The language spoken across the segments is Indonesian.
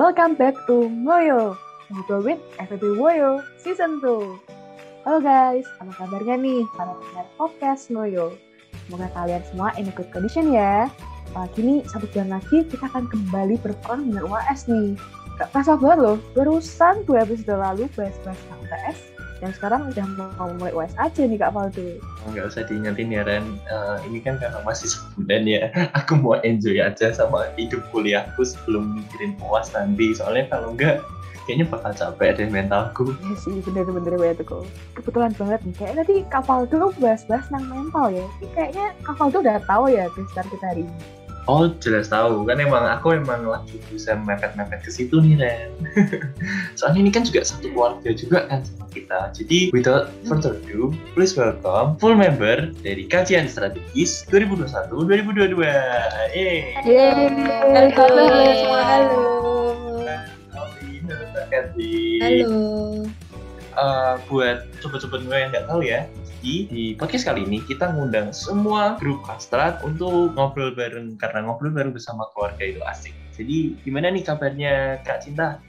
Welcome back to Ngoyo, Ngobrol with FB Woyo Season 2. Halo guys, apa kabarnya nih para pendengar podcast Ngoyo? Semoga kalian semua in a good condition ya. Apalagi nih, satu bulan lagi kita akan kembali berperang dengan UAS nih. Gak kerasa banget loh, barusan dua episode lalu bahas-bahas tentang Dan sekarang udah mau mulai UAS aja nih Kak Faldo. nggak usah diingetin ya Ren Eh, ini kan karena masih sebulan ya aku mau enjoy aja sama hidup kuliahku sebelum mikirin puas nanti soalnya kalau enggak kayaknya bakal capek deh mentalku Iya sih, bener-bener banget kok. Kebetulan banget nih, kayak tadi Kak Faldo bahas-bahas tentang mental ya. Ini kayaknya Kak Faldo udah tahu ya gestar kita hari ini. Oh jelas tahu. Kan emang aku emang lagi bisa mepet-mepet ke situ nih Ren. Soalnya ini kan juga satu keluarga juga kan sama kita. Jadi without further ado please welcome full member dari kajian strategis 2021-2022 Yeay. Yeay, halo semua, halo. Halo. Halo. Eh, buat sobat-sobat gue yang nggak tahu ya, jadi di podcast kali ini kita ngundang semua grup kastrat untuk ngobrol bareng karena ngobrol bareng bersama keluarga itu asik. Jadi gimana nih kabarnya Kak Cinta?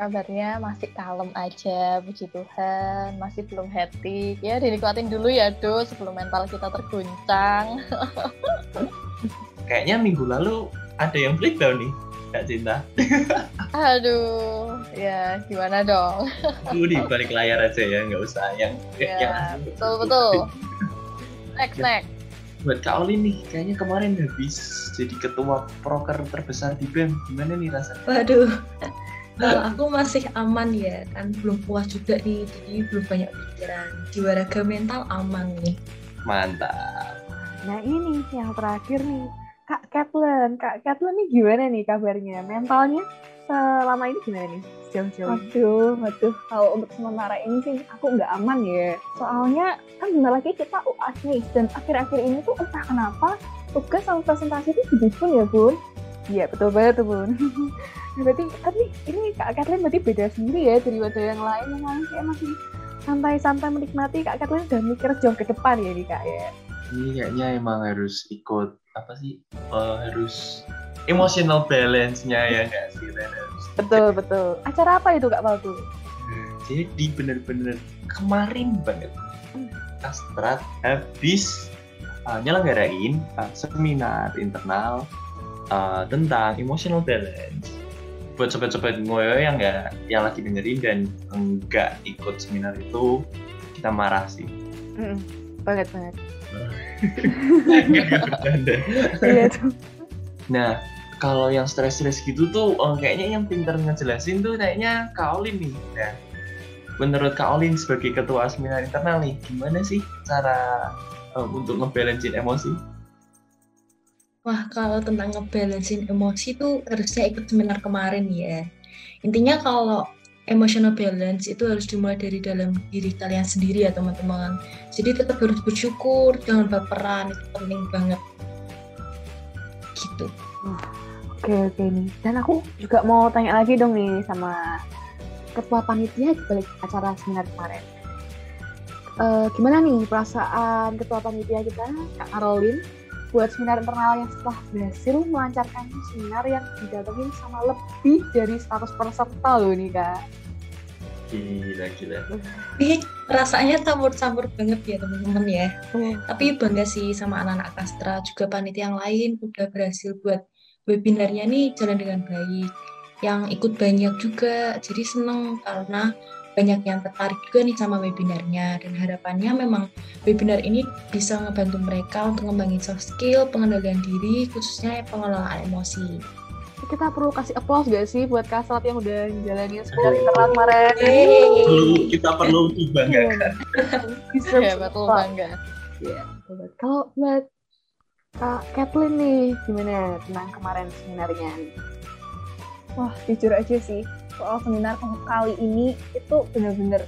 Kabarnya masih kalem aja, puji Tuhan. Masih belum hektik. Ya, dinikmatin dulu ya, Do, sebelum mental kita terguncang. Kayaknya minggu lalu ada yang breakdown nih, Kak Cinta. Aduh, ya gimana dong? Lu di balik layar aja ya, nggak usah yang Ya, yang betul betul. Next next. Buat Kak Olin nih, kayaknya kemarin habis jadi ketua proker terbesar di BEM. Gimana nih rasanya? Waduh, kalau aku masih aman ya, kan belum puas juga nih, jadi belum banyak pikiran. Jiwa raga mental aman nih. Mantap. Nah ini yang terakhir nih, Kak Kathleen. Kak Kathleen nih gimana nih kabarnya? Mentalnya selama ini gimana nih? Sejauh-sejauh ini? Waduh, waduh. Kalau untuk sementara ini sih aku nggak aman ya. Soalnya kan bentar lagi kita UAS nih. Dan akhir-akhir ini tuh entah kenapa tugas sama presentasi itu dibun ya, Bun. Iya betul banget tuh Bun. Nah, berarti tapi ini Kak Kathleen berarti beda sendiri ya dari wadah yang lain yang lain kayak masih santai-santai menikmati Kak Kathleen udah mikir jauh ke depan ya nih Kak ya. Ini kayaknya emang harus ikut apa sih? eh, harus emotional balance-nya ya nggak sih? Harus Betul betul. Acara apa itu Kak Faldo? Jadi bener-bener kemarin banget Astrat habis uh, nyelenggarain uh, seminar internal uh, tentang emotional balance. Buat sobat-sobat ngoyo yang nggak yang lagi dengerin dan nggak ikut seminar itu kita marah sih. Mm, banget banget. Iya tuh. Nah, kalau yang stres-stres gitu tuh eh, kayaknya yang pintar ngejelasin tuh kayaknya Kak Olin nih. Nah, menurut Kak Olin sebagai ketua seminar internal nih, gimana sih cara eh, untuk ngebalancein emosi? Wah, kalau tentang ngebalancein emosi tuh harusnya ikut seminar kemarin ya. Intinya kalau emotional balance itu harus dimulai dari dalam diri kalian sendiri ya teman-teman. Jadi tetap harus bersyukur, jangan berperan, itu penting banget. Gitu. Oke oke nih. Dan aku juga mau tanya lagi dong nih sama ketua panitia di balik acara seminar kemarin. Eh, gimana nih perasaan ketua panitia kita Kak Caroline buat seminar internal yang setelah berhasil melancarkan seminar yang didatengin sama lebih dari 100 peserta loh nih kak. Gila, gila. Ini rasanya campur-campur banget ya teman-teman ya. Tapi bangga sih sama anak-anak Kastra, juga panitia yang lain udah berhasil buat webinarnya nih jalan dengan baik. Yang ikut banyak juga, jadi seneng karena banyak yang tertarik juga nih sama webinarnya. Dan harapannya memang webinar ini bisa ngebantu mereka untuk ngembangin soft skill, pengendalian diri, khususnya pengelolaan emosi. Kita perlu kasih applause gak sih buat Kasat yang udah jalanin seminar internal kemarin? Perlu kita perlu dibanggakan. Bisa Ya, betul bangga. Iya, betul banget. Kalau buat Kak Kathleen nih, gimana tentang kemarin seminarnya? Wah, jujur aja sih. Soal seminar kali ini itu bener-bener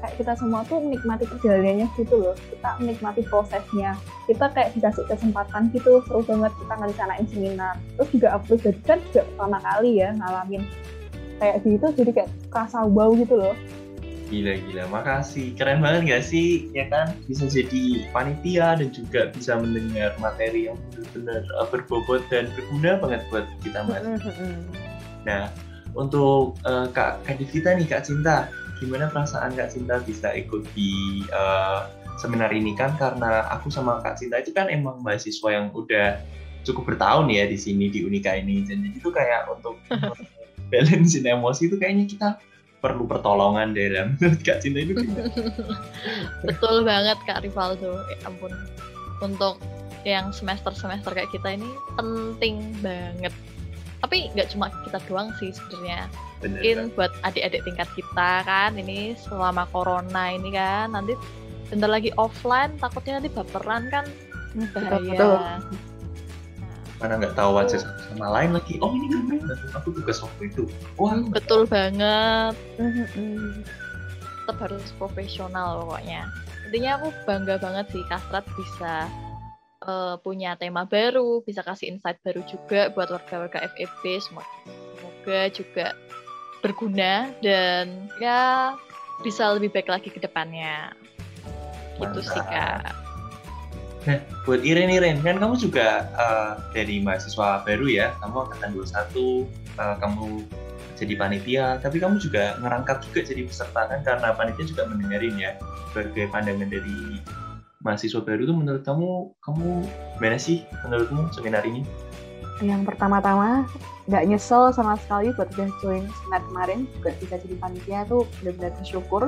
kayak kita semua tuh menikmati perjalanannya gitu loh. Kita menikmati prosesnya. Kita kayak dikasih kesempatan gitu, seru banget kita ngerencanain seminar. Terus juga aku jadi kan juga pertama kali ya ngalamin kayak gitu, jadi kayak kerasa wow gitu loh. Gila, gila. Makasih. Keren banget gak sih? Ya kan? Bisa jadi panitia dan juga bisa mendengar materi yang benar-benar uh, berbobot dan berguna banget buat kita mas. Nah, untuk eh, Kak Kak Divita nih Kak Cinta, gimana perasaan Kak Cinta bisa ikut di eh, seminar ini kan karena aku sama Kak Cinta itu kan emang mahasiswa yang udah cukup bertahun ya di sini di Unika ini dan jadi itu kayak untuk balancein emosi itu kayaknya kita perlu pertolongan dalam menurut Kak Cinta itu? Betul banget Kak Rivaldo. Ya ampun. Untuk yang semester-semester kayak kita ini penting banget. Tapi nggak cuma kita doang sih sebenarnya. Bener, Mungkin buat adik-adik tingkat kita kan ini selama corona ini kan nanti bentar lagi offline takutnya nanti baperan kan bahaya. betul. Nah, mana nggak tahu satu sama lain lagi oh ini kan main aku tugas waktu itu wah betul banget. Mhm. tetap harus profesional pokoknya. Intinya aku bangga banget sih Kastrat bisa eh, punya tema baru, bisa kasih insight baru juga buat warga-warga FEB. Semua- Semoga juga berguna dan ya bisa lebih baik lagi ke depannya. Gitu sih. Kak. Nah, buat Iren Iren, kan kamu juga eh, dari mahasiswa baru ya, kamu angkatan 21, eh, kamu jadi panitia, tapi kamu juga ngerangkap juga jadi peserta kan, karena panitia juga mendengarin ya, sebagai pandangan dari mahasiswa baru tuh menurut kamu, kamu gimana sih menurutmu seminar ini? Yang pertama-tama nggak nyesel sama sekali buat udah join seminar kemarin juga bisa jadi panitia tuh benar-benar bersyukur.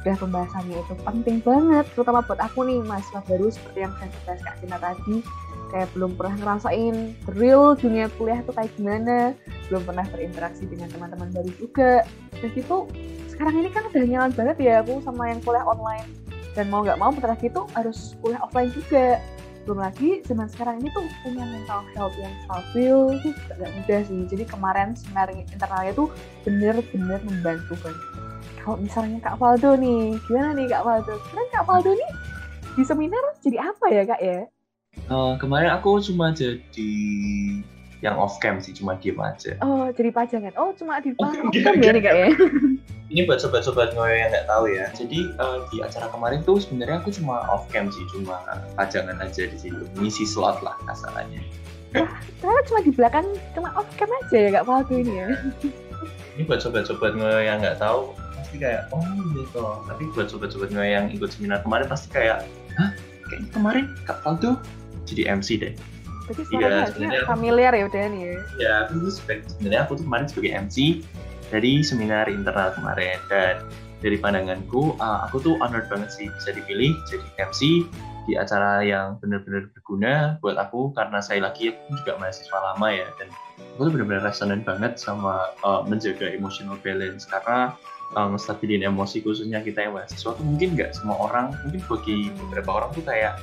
Udah pembahasannya itu penting banget terutama buat aku nih mahasiswa baru seperti yang saya bahas Kak Cina tadi. Kayak belum pernah ngerasain real dunia kuliah tuh kayak gimana belum pernah berinteraksi dengan teman-teman baru juga. Dan gitu sekarang ini kan udah nyaman banget ya aku sama yang kuliah online dan mau nggak mau bentar tuh harus kuliah offline juga. Belum lagi zaman sekarang ini tuh punya mental health yang stabil itu juga gak mudah sih. Jadi kemarin seminar internalnya tuh bener-bener membantu banget. Kalau misalnya Kak Valdo nih gimana nih Kak Valdo keren Kak Valdo nih di seminar jadi apa ya Kak ya? Eh, kemarin aku cuma jadi yang off cam sih, cuma diem aja. oh jadi pajangan oh cuma di Oh, oh, enggak, ya nih ya ini buat sobat-sobat ngoyo yang nggak tahu ya. Jadi eh, di acara kemarin tuh sebenarnya aku cuma off cam sih, cuma pajangan aja di situ, ngisi slot lah kasarannya. ternyata cuma di belakang cuma off cam aja ya Kak Valdo ini ya Ini buat sobat-sobat ngoyo yang nggak tahu pasti kayak oh gitu. Tapi buat sobat-sobat ngoyo yang ikut seminar kemarin pasti kayak hah kayaknya kemarin Kak Faldo jadi MC deh. Berarti Iya, suaranya sebenarnya- familiar ya udah nih ya? Ya, aku sebenarnya aku tuh kemarin sebagai MC dari seminar internal kemarin. Dan dari pandanganku, uh, aku tuh honored banget sih bisa dipilih jadi MC di acara yang benar-benar berguna buat aku karena saya lagi aku juga mahasiswa lama ya. Dan aku tuh benar-benar resonant banget sama uh, menjaga emotional balance karena uh, ngestabilin emosi khususnya kita yang mahasiswa tuh mungkin nggak semua orang mungkin bagi beberapa orang tuh kayak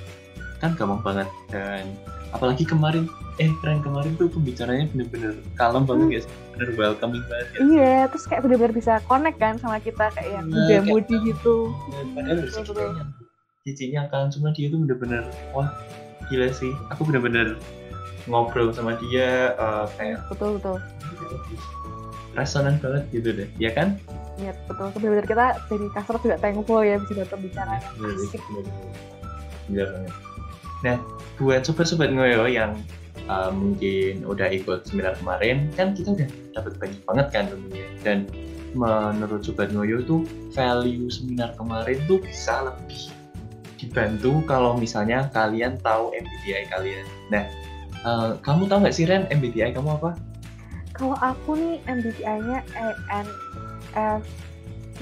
kan gampang banget. Dan apalagi kemarin eh keren kemarin tuh pembicaranya bener-bener kalem banget ya bener welcoming banget ya iya terus kayak bener-bener bisa connect kan sama kita kayak yang Iya, muda kayak- mudi gitu padahal kita betul. yang cicinya kan cuma dia tuh bener-bener wah gila sih. Aku bener-bener ngobrol sama dia eh, kayak betul betul. Resonan banget gitu deh ya kan? Iya betul, benar-benar kita dari kasar juga thankful ya bisa dapat bicara. Yang Bener, asik. bener, bener. Gila banget nah buat sobat-sobat ngoyo yang uh, mungkin udah ikut seminar kemarin kan kita udah dapat banyak banget kan ilmunya dan menurut sobat ngoyo tuh value seminar kemarin tuh bisa lebih dibantu kalau misalnya kalian tahu MBTI kalian nah uh, kamu tahu nggak sih Ren MBTI kamu apa Kalau aku nih MBTI-nya ENFP.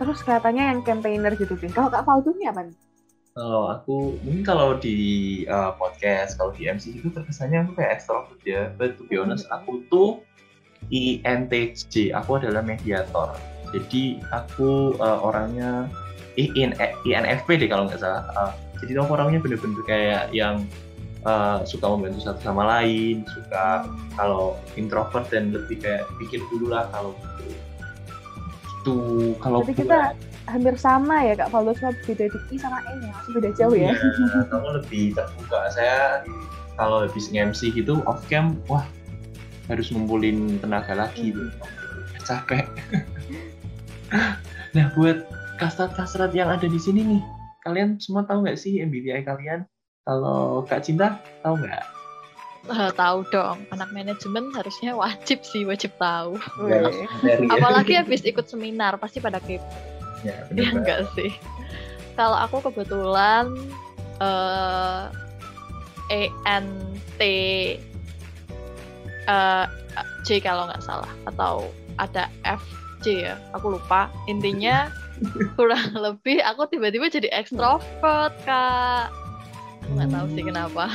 Terus kelihatannya yang campaigner gitu. Kalau Kak Faldo ini apa nih? Kalau aku mungkin kalau di uh, podcast, kalau di MC itu terkesannya aku kayak extrovert ya. But to be honest, aku tuh INTJ. Aku adalah mediator. Jadi aku uh, orangnya IN, INFP deh kalau nggak salah. Uh, jadi aku orangnya bener-bener kayak yang uh, suka membantu satu sama lain, suka kalau introvert dan lebih kayak pikir dulu lah kalau gitu. Gitu. Kalau kita hampir sama ya Kak Faldo cuma beda di I sama E nya masih beda jauh ya. Iya, kamu lebih terbuka. Saya kalau habis nge-MC gitu off cam, wah harus ngumpulin tenaga lagi, Hmm. capek. nah buat kasrat-kasrat yang ada di sini nih, kalian semua tahu nggak sih MBTI kalian? Kalau Kak Cinta tahu nggak? Eh, tahu dong, anak manajemen harusnya wajib sih, wajib tahu. Wih. dari- Apalagi habis ikut seminar, pasti pada kepo. ya, Ya enggak sih. Kalau aku kebetulan eh ENT eh, J kalau nggak salah atau ada FJ ya, aku lupa. Intinya kurang lebih aku tiba-tiba jadi ekstrovert kak. Nggak tahu sih kenapa.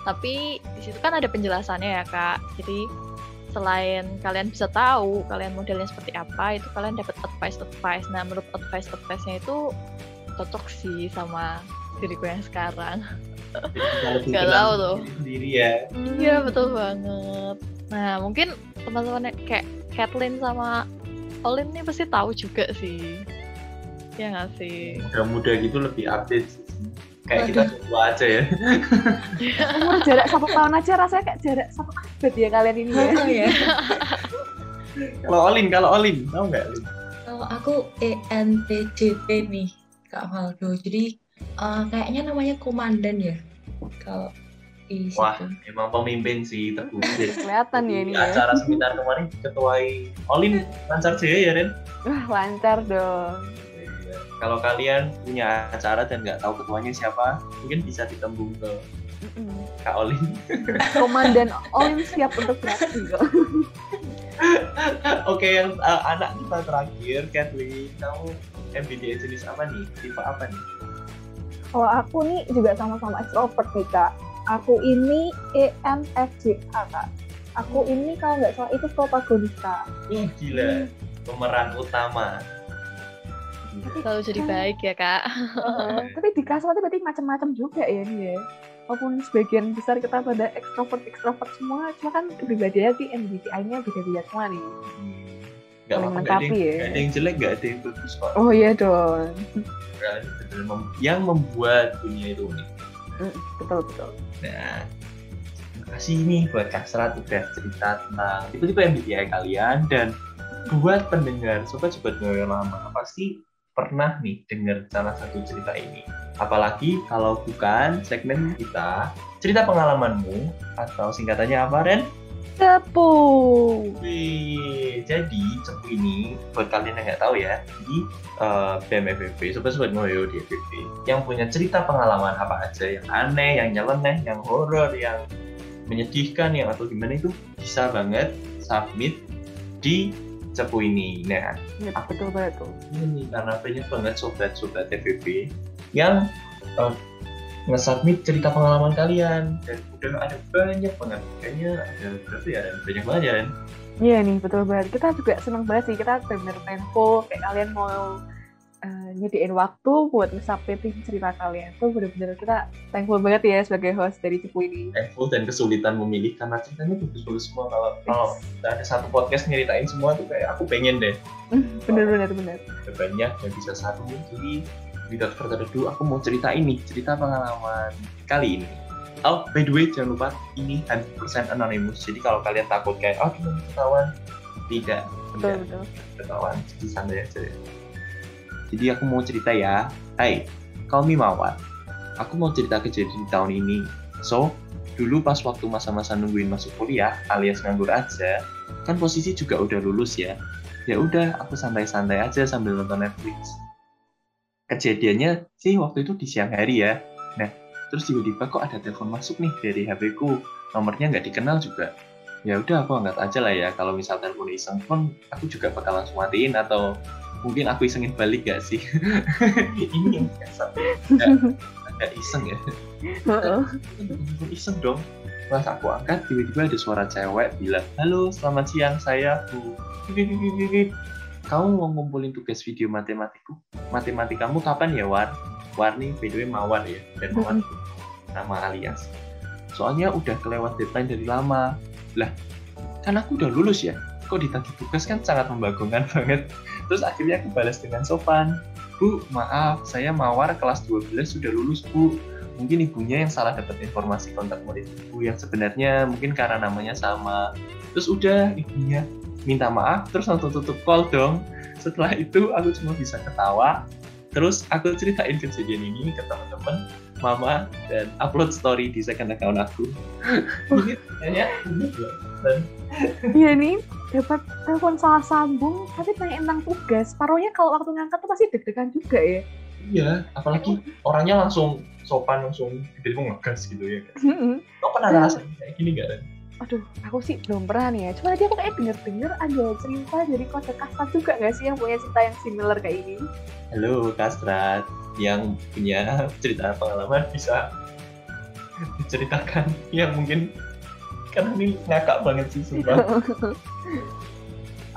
Tapi di situ kan ada penjelasannya ya kak. Jadi selain kalian bisa tahu kalian modelnya seperti apa, itu kalian dapat advice advice. Nah menurut advice advice-nya itu cocok sih sama diriku yang sekarang. Nggak tahu tuh. diri sendiri ya Iya betul banget. Nah mungkin teman-teman kayak Kathleen sama Olin nih pasti tahu juga sih. Ya nggak sih? muda-muda gitu lebih update sih. kayak kita tua aja ya Umur jarak satu tahun aja rasanya kayak jarak satu abad ya kalian ini ya. Oh ya. kalau Olin kalau Olin tahu nggak Olin? Kalau aku ENTJP nih, Kak Valdo. Jadi eh, kayaknya namanya komandan ya. Kalau di situ. wah emang pemimpin sih teguh Kelihatan ya ini ya. acara seminar kemarin ketuai Olin lancar jaya ya Ren Wah, lancar dong. kalau kalian punya acara dan nggak tahu ketuanya siapa mungkin bisa ditembung ke Mm-mm. Kak Olin Komandan Olin siap untuk beraksi kok. oke yang uh, anak kita terakhir Kathleen kamu MBTI jenis apa nih tipe apa nih Kalau aku nih juga sama-sama extrovert nih kak. Aku ini E ENFJA kak. Aku ini kalau nggak salah itu protagonista. Wah gila pemeran utama Selalu jadi baik ya kak. Tapi di kelas berarti macam-macam juga ya ini ya. Walaupun sebagian besar kita pada ekstrovert ekstrovert semua, cuma kan kepribadiannya di MBTI-nya beda-beda semua nih. Hmm. Yang, melengkapi ya. nggak ada yang jelek, nggak ada yang bagus kok. Oh iya dong. Yang mem- Yang membuat dunia itu unik. Mm, Betul betul. Nah, terima kasih nih buat Kak Serat udah cerita tentang tipe-tipe MBTI kalian dan buat pendengar sobat-sobat ngoyo lama pasti pernah nih dengar salah satu cerita ini. Apalagi kalau bukan segmen kita cerita pengalamanmu atau singkatannya apa Ren? Cepu. Wih, jadi cepu ini buat kalian yang nggak tahu ya, jadi eh, BEM FFP, sobat-sobat ngoyo di FFP, yang punya cerita pengalaman apa aja, yang aneh, yang nyeleneh, yang horor, yang menyedihkan, yang atau gimana itu bisa banget submit di cepu ini. Nah, Ya, betul banget tuh. ini karena banyak banget sobat-sobat FVP yang uh, nge-submit cerita pengalaman kalian dan udah ada banyak banget kayaknya ada berapa ya Ren? banyak banget ya Iya nih betul banget. Kita juga senang banget sih kita benar-benar thankful kayak kalian mau eh, nyediain waktu buat nge-submitin cerita kalian. Itu benar-benar kita thankful banget ya sebagai host dari Cepu ini. thankful dan kesulitan memilih karena ceritanya bagus-bagus semua kalau kalau ada satu podcast nyeritain semua tuh kayak aku pengen deh Bener-bener bener. ada banyak yang bisa satu jadi without further ado aku mau cerita ini cerita pengalaman kali ini oh by the way jangan lupa ini 100% anonymous jadi kalau kalian takut kayak oh gimana ketahuan tidak Betul tidak betul. ketahuan jadi santai aja ya. Jadi aku mau cerita ya. Hai me Mawar aku mau cerita kejadian di tahun ini. So dulu pas waktu masa-masa nungguin masuk kuliah alias nganggur aja kan posisi juga udah lulus ya. Ya udah aku santai-santai aja sambil nonton Netflix. Kejadiannya sih waktu itu di siang hari ya. Nah terus tiba-tiba kok ada telepon masuk nih dari HP ku. Nomornya nggak dikenal juga. Ya udah aku angkat aja lah ya. Kalau misal telepon iseng pun aku juga bakal langsung matiin atau mungkin aku isengin balik gak sih? Ini yang biasa agak, agak iseng ya? Heeh. telepon iseng dong. Pas aku angkat tiba-tiba ada suara cewek bilang halo selamat siang saya Bu kamu mau ngumpulin tugas video matematiku? Matematikamu kapan ya War? War nih by the way Mawar ya dan Mawar nama alias. Soalnya udah kelewat deadline dari lama. Lah kan aku udah lulus ya? Kok ditagih tugas kan sangat membagongkan banget terus akhirnya aku balas dengan sopan. Bu maaf saya Mawar kelas 12 sudah lulus Bu. Mungkin ibunya yang salah dapat informasi kontak murid ibu yang sebenarnya mungkin karena namanya sama. Terus udah ibunya minta maaf terus langsung tutup call dong. Setelah itu aku cuma bisa ketawa. Terus aku ceritain kejadian ini ke teman-teman mama dan upload story di second account aku. Ini ya. Dan. Iya nih, dapat telepon salah sambung, tapi tanya tentang tugas. Paruhnya kalau waktu ngangkat tuh pasti deg-degan juga ya. iya, apalagi orangnya langsung sopan langsung tiba-tiba ngegas gitu ya. kan. Kau pernah ngerasain kayak gini gak? Ren? Aduh, aku sih belum pernah nih ya. Cuma tadi aku kayak denger-denger ada cerita dari kode kasar juga gak sih yang punya cerita yang similar kayak ini? Halo Kastrat yang punya cerita pengalaman bisa diceritakan yang mungkin karena ini ngakak banget sih sumpah.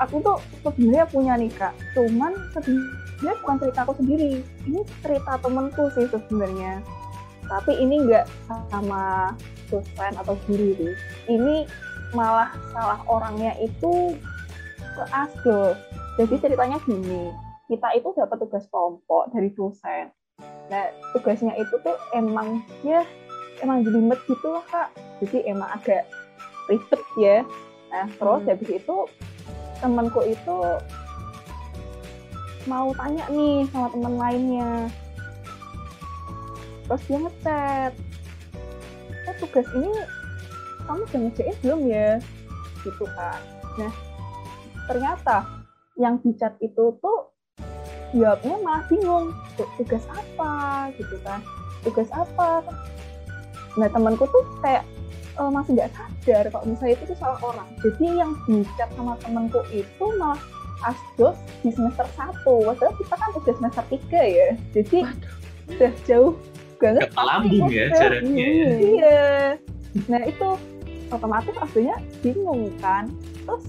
aku tuh sebenarnya punya nih kak. Cuman sebenarnya bukan cerita aku sendiri. Ini cerita temenku sih sebenarnya. Tapi ini nggak sama dosen atau guru sih ini malah salah orangnya itu ke asdos jadi ceritanya gini. Kita itu dapat tugas kelompok dari dosen. Nah tugasnya itu tuh emang ya emang jelimet gitu lah kak. Jadi emang agak ribet ya. Nah terus Hmm. habis itu temanku itu mau tanya nih sama teman lainnya. Terus dia ngechat eh tugas ini kamu udah ngerjain belum ya? Gitu kan nah ternyata yang di chat itu tuh jawabnya malah bingung "Tu- tugas apa? Gitu kan. Tugas apa? Nah temanku tuh kayak eh, masih nggak sadar kalau misalnya itu tuh salah orang. Jadi yang di chat sama temanku itu malah asdos di semester 1 padahal kita kan udah semester 3 ya. Jadi udah jauh banget. Lambung ya Iya. jaraknya ya. iya. Nah itu otomatis aslinya bingung kan. Terus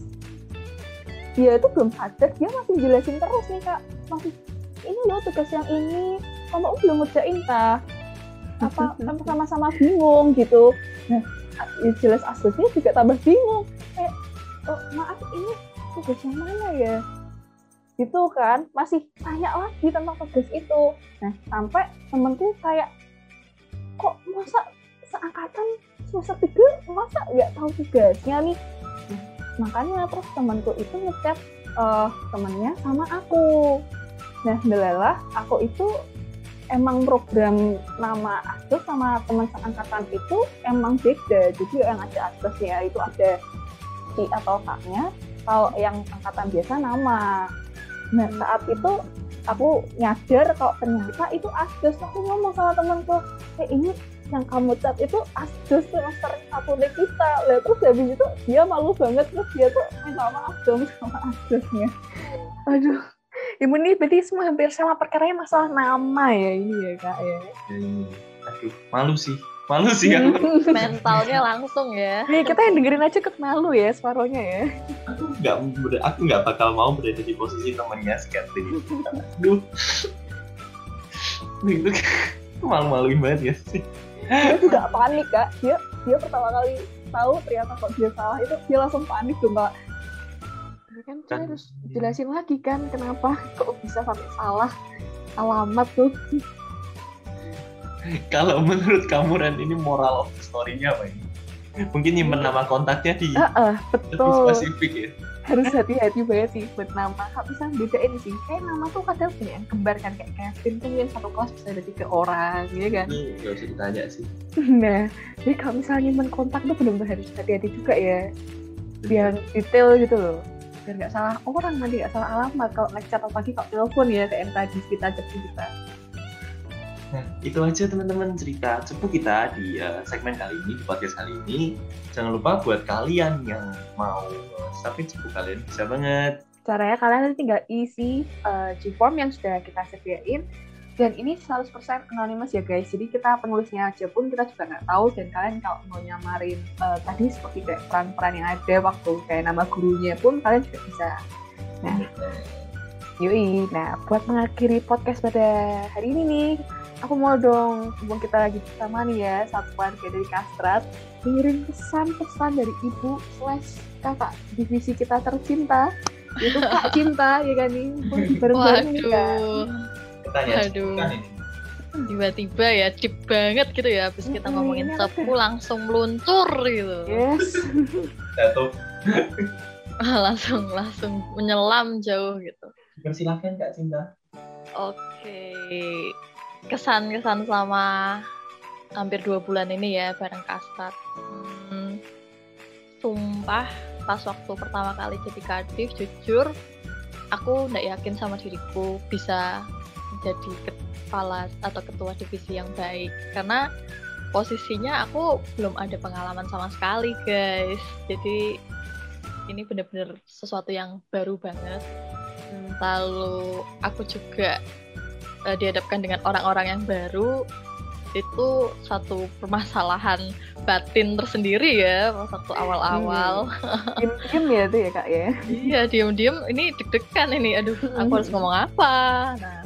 dia itu belum sadar. Dia masih jelasin terus nih kak. Masih ini loh tugas yang ini. Kamu belum ngerjain tah apa sama-sama bingung gitu. Nah ya jelas aslinya juga tambah bingung. Kayak oh maaf ini tugas yang mana ya? Gitu kan masih tanya lagi tentang tugas itu. Nah sampai temenku kayak kok masa seangkatan semester tiga masa nggak tahu tugasnya nih? Nah, makanya terus temanku itu ngechat eh, temannya sama aku. Nah delalah aku itu emang program nama Asdos sama teman seangkatan itu emang beda. Jadi yang ada Asdosnya itu ada I atau K-nya kalau yang angkatan biasa nama. Nah saat itu aku nyadar kalau ternyata itu Asdos aku ngomong sama temanku eh ini yang kamu chat itu asdos semester satu deh kita. Lah terus habis itu dia malu banget terus dia tuh minta maaf dong sama asdosnya Aduh, ibu ini berarti semua hampir sama perkaranya masalah nama ya ini ya kak ya. Hmm, Aduh, malu sih. Malu sih aku. Mentalnya langsung ya. Nih kita yang dengerin aja kek malu ya separohnya ya. Aku nggak ber- aku nggak bakal mau berada di posisi temannya si Catherine. Aduh. Itu malu-maluin banget ya sih. dia juga panik kak dia dia pertama kali tahu ternyata kok dia salah itu dia langsung panik tuh mbak Tapi kan kita Kan, harus jelasin lagi kan kenapa kok bisa sampai salah alamat tuh. Kalau menurut kamu Ren ini moral of the story-nya apa ini? Mungkin nyimpen nama kontaknya di Heeh, lebih betul. spesifik ya. Harus hati-hati banget sih buat nama. Kak bisa bedain sih. Kayak nama tuh kadang banyak yang kembar kan kayak Kevin tuh yang satu kelas bisa ada tiga orang, ya kan? Itu nggak usah ditanya sih. Nah, jadi kalau misalnya nyimpen kontak tuh benar-benar harus hati-hati juga ya. Biar detail gitu loh. Biar nggak salah orang nanti nggak salah alamat kalau ngechat apalagi kalau telepon ya kayak yang tadi kita cepu kita. Nah, itu aja teman-teman cerita cepu kita di uh, segmen kali ini, di podcast kali ini. Jangan lupa buat kalian yang mau submit cepu kalian bisa banget. Caranya kalian nanti tinggal isi uh, G-form yang sudah kita sediain. Dan ini 100% anonymous ya guys. Jadi kita penulisnya aja pun kita juga nggak tahu. Dan kalian kalau mau nyamarin uh, tadi seperti kayak peran-peran yang ada waktu kayak nama gurunya pun kalian juga bisa. Nah, Yui, nah buat mengakhiri podcast pada hari ini nih, aku mau dong, mumpung kita lagi bersama nih ya, satu keluarga dari Kastrat, dengerin pesan-pesan dari ibu slash kakak divisi kita tercinta, yaitu Kak Cinta, ya kan nih, bareng-bareng nih Kak. Waduh, Pertanyaan Aduh. kan ini. tiba-tiba ya deep banget gitu ya. Habis kita Mm-mm, ngomongin cepu langsung meluncur gitu. Yes, Jatuh. langsung langsung menyelam jauh gitu. Persilahkan Kak Cinta. Oke. Kesan-kesan selama hampir dua bulan ini ya bareng Kastrat. Hmm, sumpah pas waktu pertama kali jadi kadif jujur aku nggak yakin sama diriku bisa jadi kepala atau ketua divisi yang baik. Karena posisinya aku belum ada pengalaman sama sekali guys. Jadi ini bener-bener sesuatu yang baru banget. Lalu aku juga uh, dihadapkan dengan orang-orang yang baru itu satu permasalahan batin tersendiri ya waktu awal-awal. Diem-diem ya tuh ya kak ya. iya diem-diem. Ini deg-degan ini. Aduh aku harus ngomong apa. Nah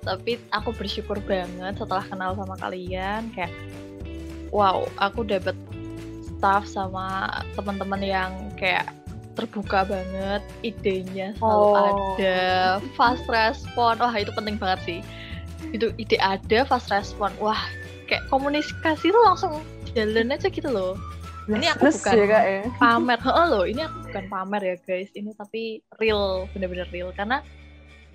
tapi aku bersyukur banget setelah kenal sama kalian kayak wow aku dapat staff sama teman-teman yang kayak terbuka banget idenya selalu Oh. ada fast respon. Wah itu penting banget sih. Itu ide ada fast respon. Wah kayak komunikasi tuh langsung jalan aja gitu loh. Ini aku bukan- ya kak ya. pamer. Heeh loh ini aku bukan pamer ya guys. Ini tapi real bener-bener real. Karena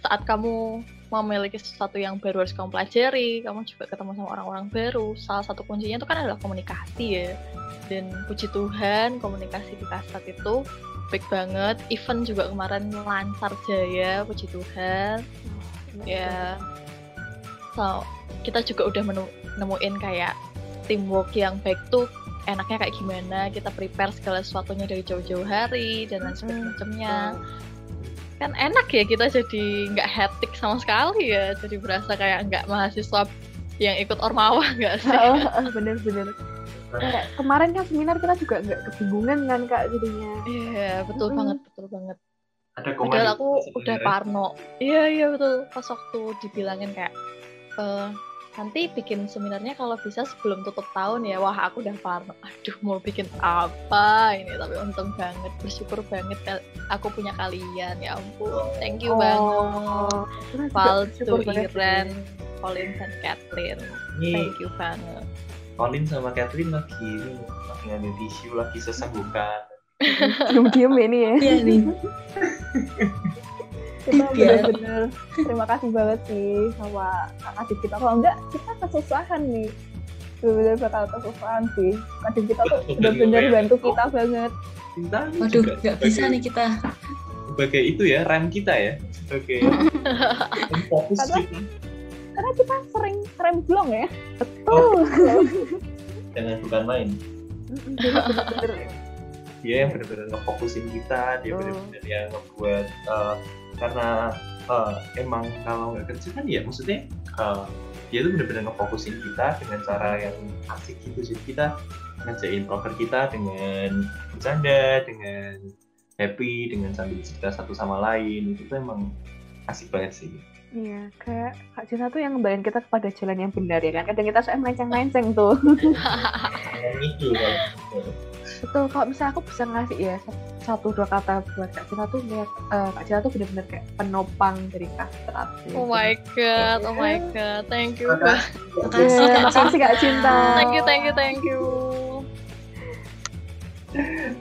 saat kamu memiliki sesuatu yang baru harus kamu pelajari kamu juga ketemu sama orang-orang baru. Salah satu kuncinya itu kan adalah komunikasi ya. Dan puji Tuhan komunikasi di kasat itu baik banget. Event juga kemarin lancar jaya puji Tuhan. Ya. So kita juga udah menu- nemuin kayak teamwork yang baik tuh enaknya kayak gimana. Kita prepare segala sesuatunya dari jauh-jauh hari dan lain sebagainya kan enak ya kita jadi nggak hectic sama sekali ya jadi berasa kayak nggak mahasiswa yang ikut ormawa nggak sih Bener-bener. Kayak kemarin kan seminar kita juga nggak kebingungan kan kak jadinya. iya betul Mm-mm. banget betul banget Ada Padahal aku udah sebenarnya. parno. Iya iya betul. Pas waktu dibilangin kayak eh nanti bikin seminarnya kalau bisa sebelum tutup tahun ya. Wah aku udah parno. Aduh mau bikin apa ini? Tapi untung banget, bersyukur banget aku punya kalian. Ya ampun, thank you banget. Oh, Valdo, banget Iren, sih. Colin, dan Kathleen. Thank you banget. Colin sama Catherine lagi ini lagi ngambil tisu lagi sesenggukan. Diem-diem ini ya. Iya nih. Kita Biar- bener-bener terima kasih banget sih sama kakak kita. Kalau enggak kita kesusahan nih. Bener-bener bakal kesusahan sih. Kadang kita tuh bener-bener bantu kita banget. Ini Waduh, juga nggak bisa nih kita. sebagai itu ya rem kita ya sebagai fokus Karena- kita Karena kita sering rem blong ya. Betul. jangan bukan main bener-bener dia yang benar-benar ngefokusin kita dia Betul. benar-benar yang ngebuat eh, karena eh, emang kalau nggak kerja kan ya maksudnya eh, dia tuh benar-benar ngefokusin kita dengan cara yang asik gitu jadi kita ngerjain proker kita dengan bercanda dengan happy dengan sambil cerita satu sama lain itu tuh emang asik banget sih Iya, kayak Kak Cinta tuh yang ngembalin kita kepada jalan yang benar ya kan. Kadang kita suka melenceng-melenceng tuh. Itu Betul, kalau misalnya aku bisa ngasih ya satu dua kata buat Kak Cinta tuh lihat eh, Kak Cinta tuh bener-bener kayak penopang dari kastrat. gitu. Oh my god, oh my god, thank you. Makasih, Iya, Kak makasih Kak Cinta. Thank you, thank you, thank you.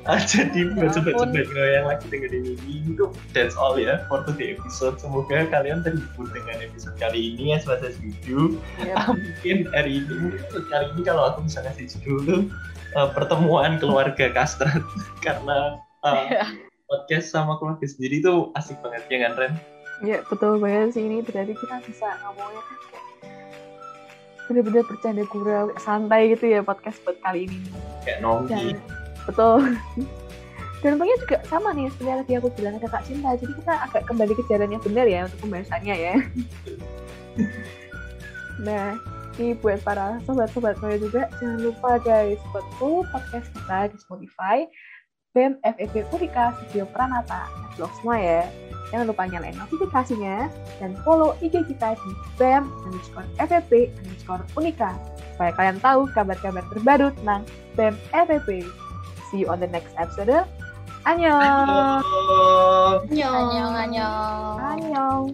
Ah, jadi buat Ya sobat-sobat yang lagi dengerin ini itu that's all ya for today episode semoga kalian terhibur dengan episode kali ini ya sebatas Iya. Ah, mungkin hari ini kali ini kalau aku bisa ngasih judul tuh eh, pertemuan keluarga kastrat karena eh, Iya. podcast sama keluarga sendiri tuh asik banget ya kan Ren Iya betul banget sih ini berarti kita bisa ngomongnya kan kayak bener-bener bercanda gurau santai gitu ya podcast buat kali ini. kayak nongki betul. Dan tentunya juga sama nih yang tadi aku bilang ada Kak Cinta. Jadi kita agak kembali ke jalan yang benar ya untuk pembahasannya ya. nah, ini buat para sobat-sobat saya juga. Jangan lupa guys buat follow podcast kita di Spotify. BEM FEB Unika Studio Pranata. Blog semua ya. Jangan lupa nyalain notifikasinya dan follow IG kita di BEM underscore FEB underscore Unika supaya kalian tahu kabar-kabar terbaru tentang BEM FEB see you on the next episode. Annyeong. Annyeong, annyeong. annyeong